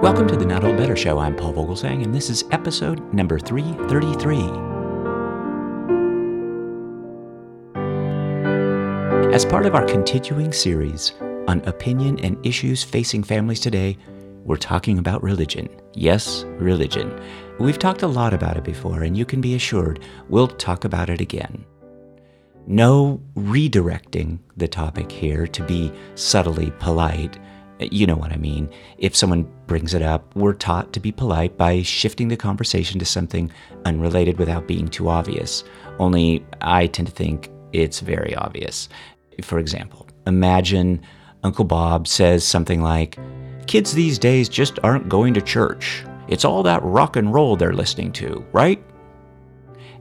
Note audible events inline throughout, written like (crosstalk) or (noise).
Welcome to the Not Old Better Show. I'm Paul Vogelzang, and this is episode number 333. As part of our continuing series on opinion and issues facing families today, we're talking about religion. Yes, religion. We've talked a lot about it before, and you can be assured we'll talk about it again. No redirecting the topic here to be subtly polite you know what I mean. If someone brings it up, we're taught to be polite by shifting the conversation to something unrelated without being too obvious. Only I tend to think it's very obvious. For example, imagine Uncle Bob says something like, Kids these days just aren't going to church. It's all that rock and roll they're listening to, right?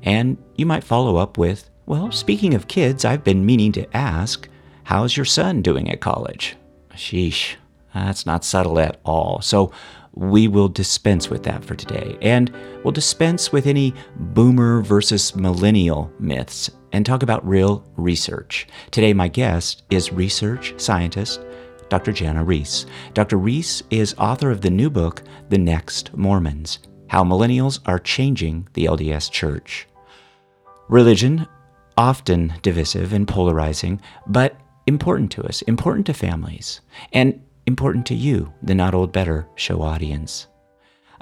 And you might follow up with, Well, speaking of kids, I've been meaning to ask, how's your son doing at college? Sheesh. Uh, That's not subtle at all. So we will dispense with that for today. And we'll dispense with any boomer versus millennial myths and talk about real research. Today, my guest is research scientist Dr. Jana Riess. Dr. Riess is author of the new book, The Next Mormons How Millennials Are Changing the LDS Church. Religion, often divisive and polarizing, but important to us, important to families. And important to you, the Not Old Better show audience.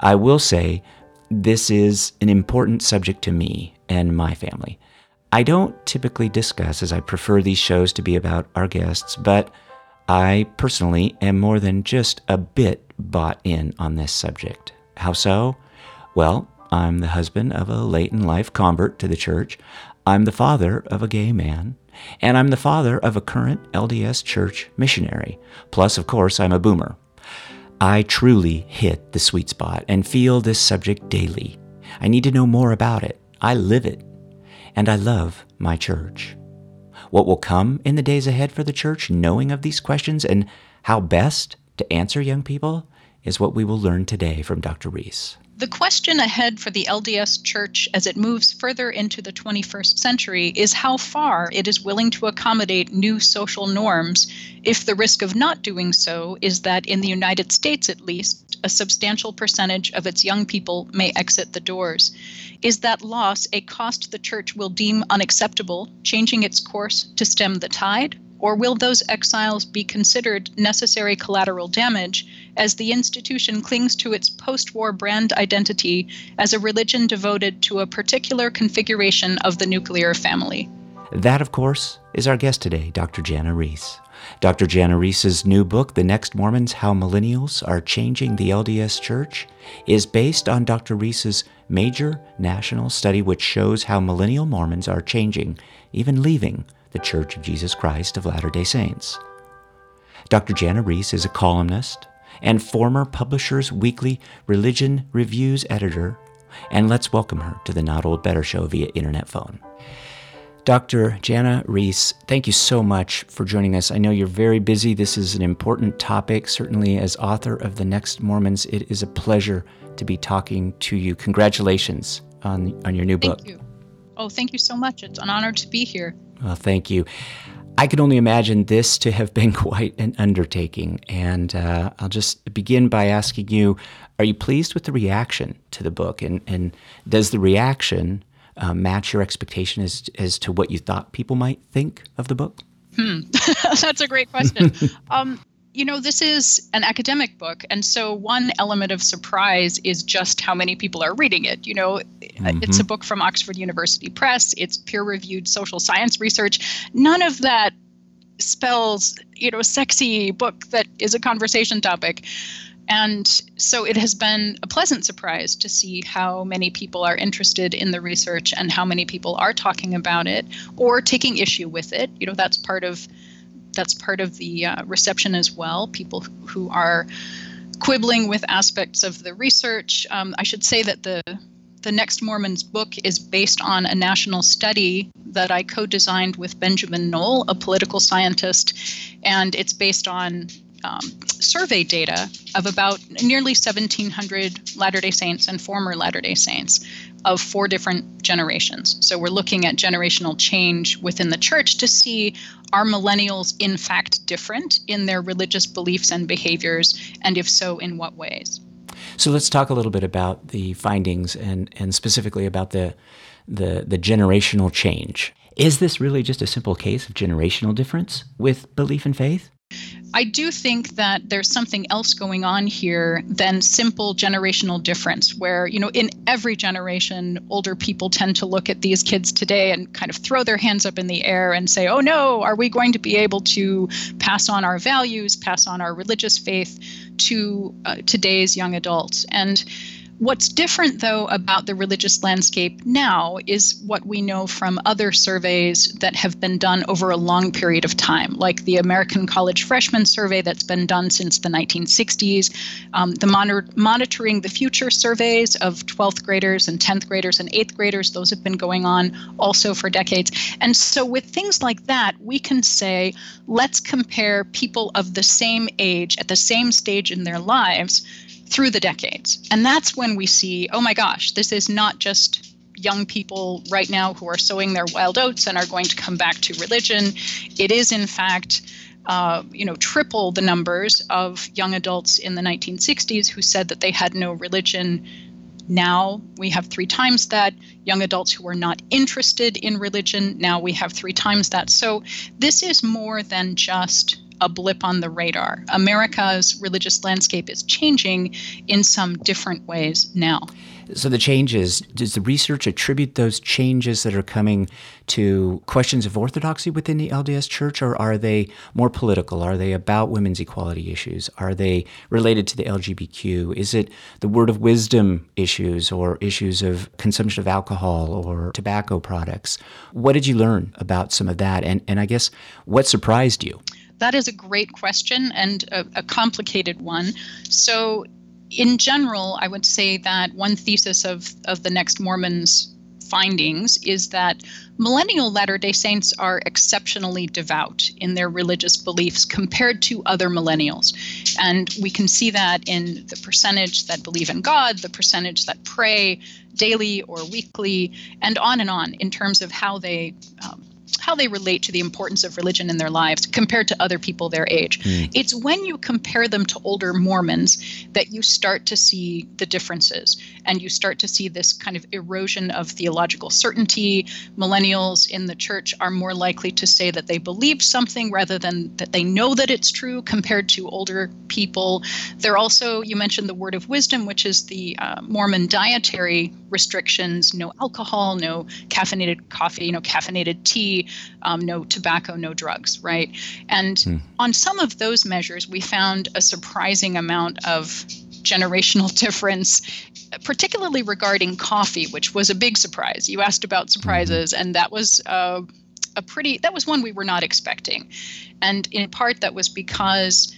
I will say this is an important subject to me and my family. I don't typically discuss, as I prefer these shows to be about our guests, but I personally am more than just a bit bought in on this subject. How so? Well, I'm the husband of a late in life convert to the church. I'm the father of a gay man and I'm the father of a current LDS church missionary. Plus, of course, I'm a boomer. I truly hit the sweet spot and feel this subject daily. I need to know more about it. I live it. And I love my church. What will come in the days ahead for the church, knowing of these questions and how best to answer young people, is what we will learn today from Dr. Riess. The question ahead for the LDS Church as it moves further into the 21st century is how far it is willing to accommodate new social norms if the risk of not doing so is that, in the United States at least, a substantial percentage of its young people may exit the doors. Is that loss a cost the Church will deem unacceptable, changing its course to stem the tide? Or will those exiles be considered necessary collateral damage as the institution clings to its post war brand identity as a religion devoted to a particular configuration of the nuclear family? That, of course, is our guest today, Dr. Jana Riess. Dr. Jana Riess's new book, The Next Mormons How Millennials Are Changing the LDS Church, is based on Dr. Riess's major national study, which shows how millennial Mormons are changing, even leaving the Church of Jesus Christ of Latter day Saints. Dr. Jana Riess is a columnist and former Publishers Weekly Religion Reviews editor, and let's welcome her to the Not Old Better show via internet phone. Dr. Jana Riess, thank you so much for joining us. I know you're very busy. This is an important topic. Certainly, as author of The Next Mormons, it is a pleasure to be talking to you. Congratulations on, on your new thank book. You. Oh, thank you so much. It's an honor to be here. Well, thank you. I can only imagine this to have been (laughs) quite an undertaking. And uh, I'll just begin by asking you Are you pleased with the reaction to the book? And, and does the reaction uh, match your expectation as, as to what you thought people might think of the book? Hmm. (laughs) That's a great question. (laughs) um, you know, this is an academic book. And so one element of surprise is just how many people are reading it. You know, mm-hmm. it's a book from Oxford University Press, it's peer reviewed social science research. None of that spells, you know, sexy book that is a conversation topic. And so it has been a pleasant surprise to see how many people are interested in the research and how many people are talking about it or taking issue with it. You know, that's part of that's part of the uh, reception as well. People who are quibbling with aspects of the research. Um, I should say that the the Next Mormon's book is based on a national study that I co-designed with Benjamin Knoll, a political scientist, and it's based on um, survey data of about nearly 1,700 Latter day Saints and former Latter day Saints of four different generations. So we're looking at generational change within the church to see are millennials in fact different in their religious beliefs and behaviors, and if so, in what ways? So let's talk a little bit about the findings and, and specifically about the, the, the generational change. Is this really just a simple case of generational difference with belief and faith? I do think that there's something else going on here than simple generational difference, where, you know, in every generation, older people tend to look at these kids today and kind of throw their hands up in the air and say, oh no, are we going to be able to pass on our values, pass on our religious faith to uh, today's young adults? And What's different, though, about the religious landscape now is what we know from other surveys that have been done over a long period of time, like the American College Freshman Survey that's been done since the 1960s, um, the monitor- Monitoring the Future surveys of 12th graders and 10th graders and 8th graders. Those have been going on also for decades. And so, with things like that, we can say, let's compare people of the same age at the same stage in their lives through the decades. And that's when we see, oh my gosh, this is not just young people right now who are sowing their wild oats and are going to come back to religion. It is, in fact, uh, you know, triple the numbers of young adults in the 1960s who said that they had no religion. Now we have three times that. Young adults who are not interested in religion, now we have three times that. So this is more than just a blip on the radar. America's religious landscape is changing in some different ways now. So, the changes, does the research attribute those changes that are coming to questions of orthodoxy within the LDS Church, or are they more political? Are they about women's equality issues? Are they related to the LGBTQ? Is it the word of wisdom issues or issues of consumption of alcohol or tobacco products? What did you learn about some of that? And, and I guess what surprised you? That is a great question and a, a complicated one. So, in general, I would say that one thesis of, of the Next Mormons findings is that millennial Latter day Saints are exceptionally devout in their religious beliefs compared to other millennials. And we can see that in the percentage that believe in God, the percentage that pray daily or weekly, and on and on in terms of how they um, how they relate to the importance of religion in their lives compared to other people their age. Mm. It's when you compare them to older Mormons that you start to see the differences and you start to see this kind of erosion of theological certainty. Millennials in the church are more likely to say that they believe something rather than that they know that it's true compared to older people. They're also, you mentioned the word of wisdom, which is the uh, Mormon dietary restrictions no alcohol, no caffeinated coffee, no caffeinated tea, um, no tobacco, no drugs, right? And hmm. on some of those measures, we found a surprising amount of generational (laughs) difference, particularly regarding coffee, which was a big surprise. You asked about surprises, mm-hmm. and that was. Uh, a pretty that was one we were not expecting and in part that was because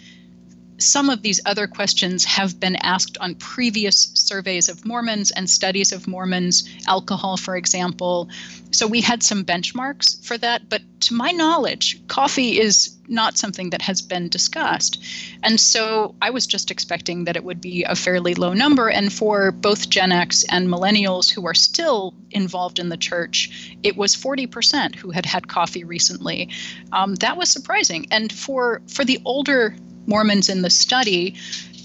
some of these other questions have been asked on previous surveys of Mormons and studies of Mormons, alcohol, for example. So we had some benchmarks for that. But to my knowledge, coffee is not something that has been discussed. And so I was just expecting that it would be a fairly low number. And for both Gen X and millennials who are still involved in the church, it was 40% who had had coffee recently. Um, that was surprising. And for, for the older Mormons in the study,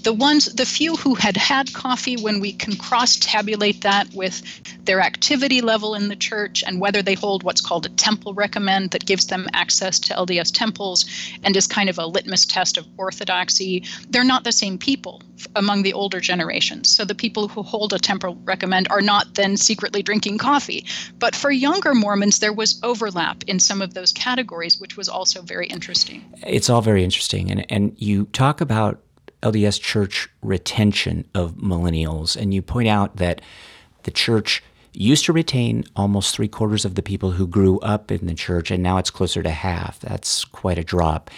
the ones the few who had had coffee when we can cross tabulate that with their activity level in the church and whether they hold what's called a temple recommend that gives them access to LDS temples and is kind of a litmus test of orthodoxy they're not the same people among the older generations. So the people who hold a temple recommend are not then secretly drinking coffee. But for younger mormons there was overlap in some of those categories which was also very interesting. It's all very interesting. And and you talk about LDS church retention of millennials. And you point out that the church used to retain almost three quarters of the people who grew up in the church, and now it's closer to half. That's quite a drop.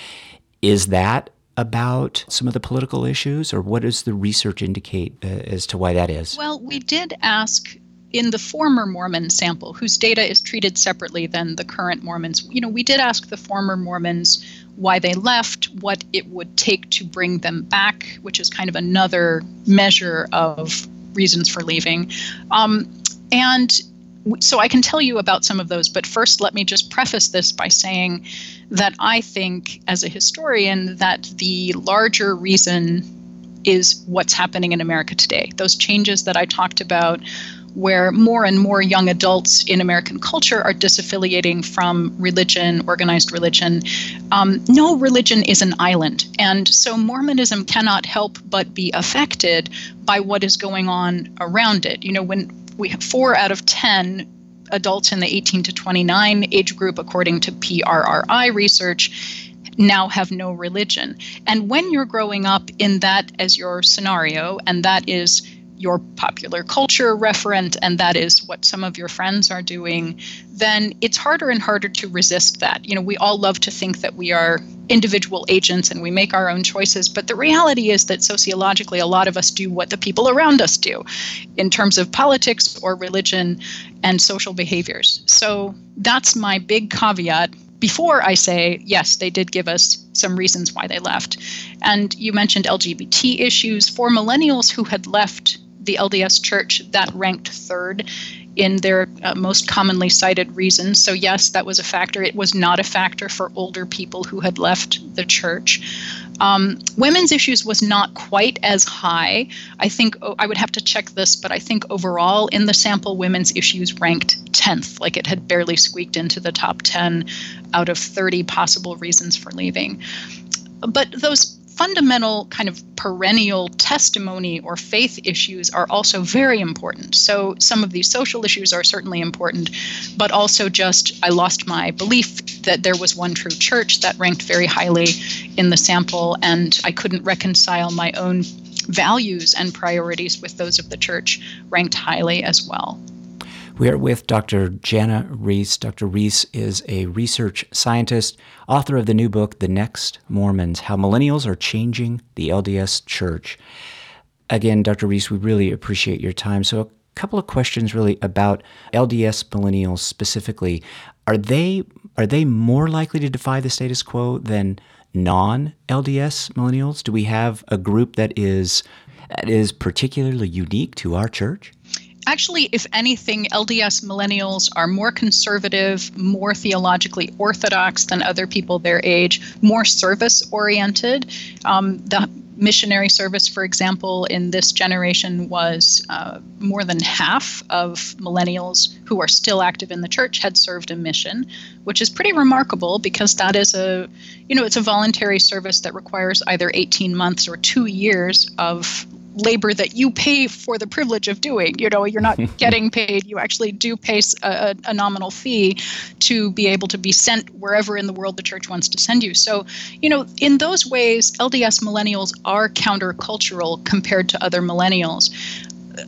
Is that about some of the political issues, or what does the research indicate uh, as to why that is? Well, we did ask in the former Mormon sample, whose data is treated separately than the current Mormons, you know, we did ask the former Mormons why they left, what it would take to bring them back, which is kind of another measure of reasons for leaving. Um, and so I can tell you about some of those, but first let me just preface this by saying that I think, as a historian, that the larger reason is what's happening in America today. Those changes that I talked about where more and more young adults in American culture are disaffiliating from religion, organized religion. Um, no religion is an island. And so Mormonism cannot help but be affected by what is going on around it. You know, when we have four out of 10 adults in the 18 to 29 age group, according to PRRI research, now have no religion. And when you're growing up in that as your scenario, and that is your popular culture referent and that is what some of your friends are doing, then it's harder and harder to resist that. You know, we all love to think that we are individual agents and we make our own choices, but the reality is that sociologically, a lot of us do what the people around us do in terms of politics or religion and social behaviors. So that's my big caveat before I say, yes, they did give us some reasons why they left. And you mentioned LGBT issues. For millennials who had left the LDS Church, that ranked third in their uh, most commonly cited reasons. So, yes, that was a factor. It was not a factor for older people who had left the church. Um, women's issues was not quite as high. I think oh, I would have to check this, but I think overall in the sample, women's issues ranked 10th, like it had barely squeaked into the top 10 out of 30 possible reasons for leaving. But those fundamental kind of perennial testimony or faith issues are also very important. So some of these social issues are certainly important, but also just I lost my belief that there was one true church that ranked very highly in the sample, and I couldn't reconcile my own values and priorities with those of the church ranked highly as well. We are with Dr. Jana Riess. Dr. Riess is a research scientist, author of the new book, The Next Mormons How Millennials Are Changing the LDS Church. Again, Dr. Riess, we really appreciate your time. So, a couple of questions really about LDS millennials specifically. Are they are they more likely to defy the status quo than non-LDS millennials? Do we have a group that is that is particularly unique to our church? Actually, if anything, LDS millennials are more conservative, more theologically orthodox than other people their age, more service oriented. Um, the missionary service, for example, in this generation was uh, more than half of millennials who are still active in the church had served a mission, which is pretty remarkable because that is a, you know, it's a voluntary service that requires either 18 months or two years of labor that you pay for the privilege of doing. You know, you're not (laughs) getting paid. You actually do pay a, a, nominal fee to be able to be sent wherever in the world the church wants to send you. So, you know, in those ways, LDS millennials are countercultural compared to other millennials.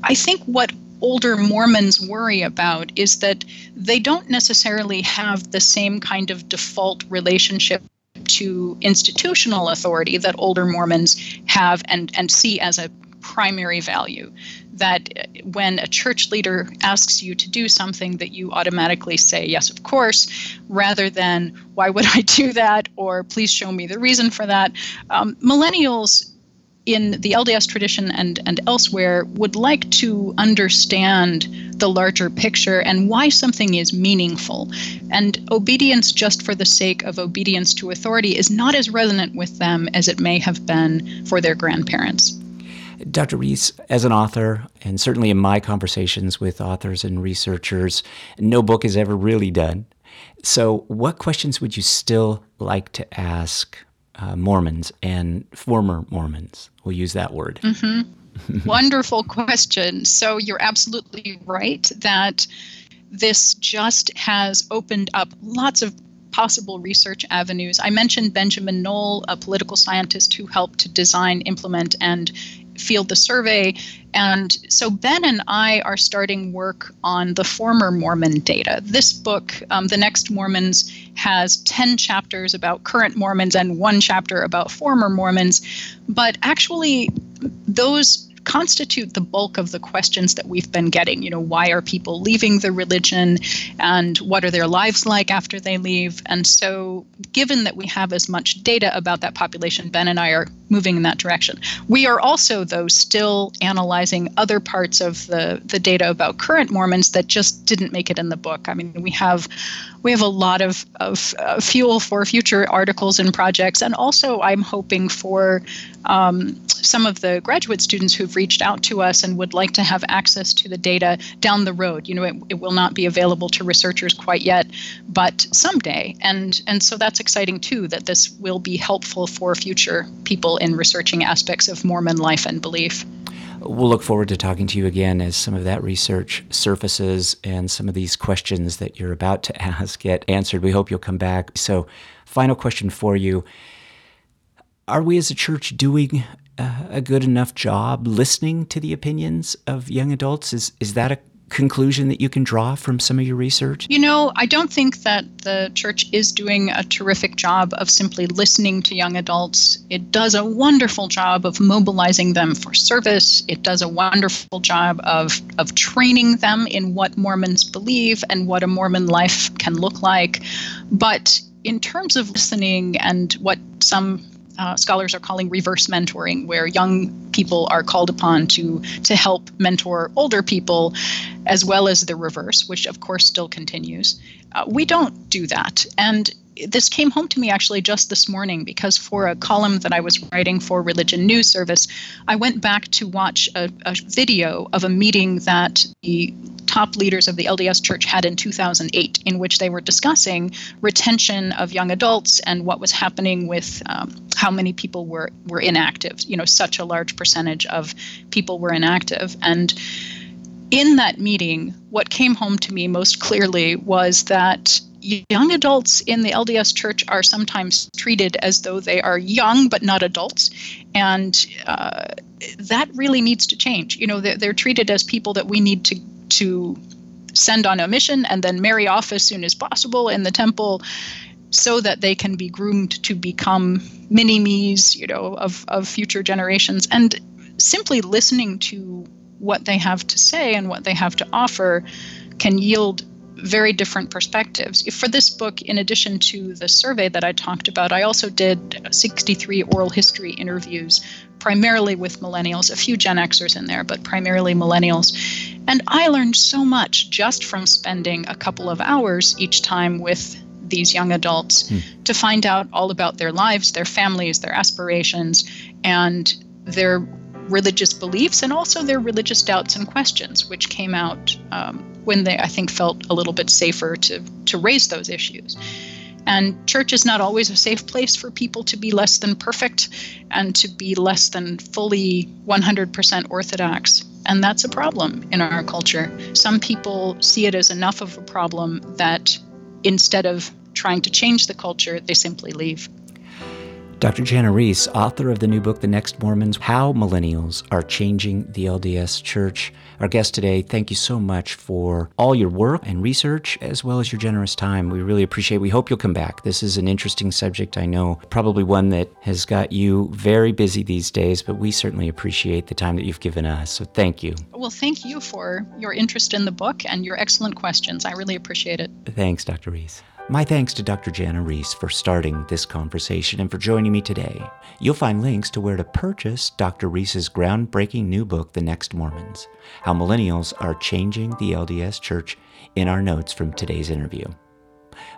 I think what older Mormons worry about is that they don't necessarily have the same kind of default relationship to institutional authority that older Mormons have and, and see as a primary value that when a church leader asks you to do something that you automatically say yes of course rather than why would i do that? or please show me the reason for that. Um, millennials in the lds tradition and, and elsewhere would like to understand the larger picture and why something is meaningful. And obedience just for the sake of obedience to authority is not as resonant with them as it may have been for their grandparents Dr. Riess, as an author, and certainly in my conversations with authors and researchers, no book is ever really done. So, what questions would you still like to ask uh, Mormons and former Mormons? We'll use that word. Mm-hmm. (laughs) Wonderful question. So, you're absolutely right that this just has opened up lots of possible research avenues. I mentioned Benjamin Knoll, a political scientist who helped to design, implement, and field the survey. And so Ben and I are starting work on the former Mormon data. This book, um, The Next Mormons, has 10 chapters about current Mormons and one chapter about former Mormons. But actually, those constitute the bulk of the questions that we've been getting. You know, why are people leaving the religion and what are their lives like after they leave? And so, given that we have as much data about that population, Ben and I are moving in that direction. We are also, though, still analyzing other parts of the, the data about current Mormons that just didn't make it in the book. I mean, we have we have a lot of, of uh, fuel for future articles and projects, and also I'm hoping for um, some of the graduate students who've reached out to us and would like to have access to the data down the road. You know, it, it will not be available to researchers quite yet, but someday. And and so that's exciting too that this will be helpful for future people in researching aspects of Mormon life and belief. We'll look forward to talking to you again as some of that research surfaces and some of these questions that you're about to (laughs) ask get answered. We hope you'll come back. So, final question for you Are we as a church doing uh, a good enough job listening to the opinions of young adults? Is, is that a conclusion that you can draw from some of your research? You know, I don't think that the church is doing a terrific job of simply listening to young adults. It does a wonderful job of mobilizing them for service. It does a wonderful job of, of training them in what Mormons believe and what a Mormon life can look like. But in terms of listening and what some uh, scholars are calling reverse mentoring, where young people are called upon to to help mentor older people, as well as the reverse, which of course still continues. Uh, we don't do that, and this came home to me actually just this morning because for a column that I was writing for Religion News Service, I went back to watch a, a video of a meeting that the top leaders of the LDS Church had in 2008, in which they were discussing retention of young adults and what was happening with um, how many people were were inactive. You know, such a large percentage of people were inactive, and in that meeting, what came home to me most clearly was that young adults in the LDS church are sometimes treated as though they are young but not adults. And uh, that really needs to change. You know, they're, they're treated as people that we need to, to send on a mission and then marry off as soon as possible in the temple so that they can be groomed to become mini me's, you know, of, of future generations. And simply listening to what they have to say and what they have to offer can yield very different perspectives. For this book, in addition to the survey that I talked about, I also did 63 oral history interviews, primarily with millennials, a few Gen Xers in there, but primarily millennials. And I learned so much just from spending a couple of hours each time with these young adults hmm. to find out all about their lives, their families, their aspirations, and their religious beliefs and also their religious doubts and questions, which came out um, when they, I think, felt a little bit safer to, to raise those issues. And church is not always a safe place for people to be less than perfect and to be less than fully 100% orthodox. And that's a problem in our culture. Some people see it as enough of a problem that instead of trying to change the culture, they simply leave. Dr. Jana Riess, author of the new book, The Next Mormons How Millennials Are Changing the LDS Church. Our guest today, thank you so much for all your work and research, as well as your generous time. We really appreciate it. We hope you'll come back. This is an interesting subject, I know, probably one that has got you very busy these days, but we certainly appreciate the time that you've given us. So thank you. Well, thank you for your interest in the book and your excellent questions. I really appreciate it. Thanks, Dr. Riess. My thanks to Dr. Jana Riess for starting this conversation and for joining me today. You'll find links to where to purchase Dr. Riess's groundbreaking new book, The Next Mormons How Millennials Are Changing the LDS Church, in our notes from today's interview.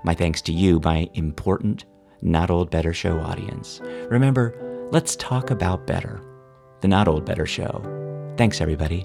My thanks to you, my important, Not Old Better Show audience. Remember, let's talk about better. The Not Old Better Show. Thanks, everybody.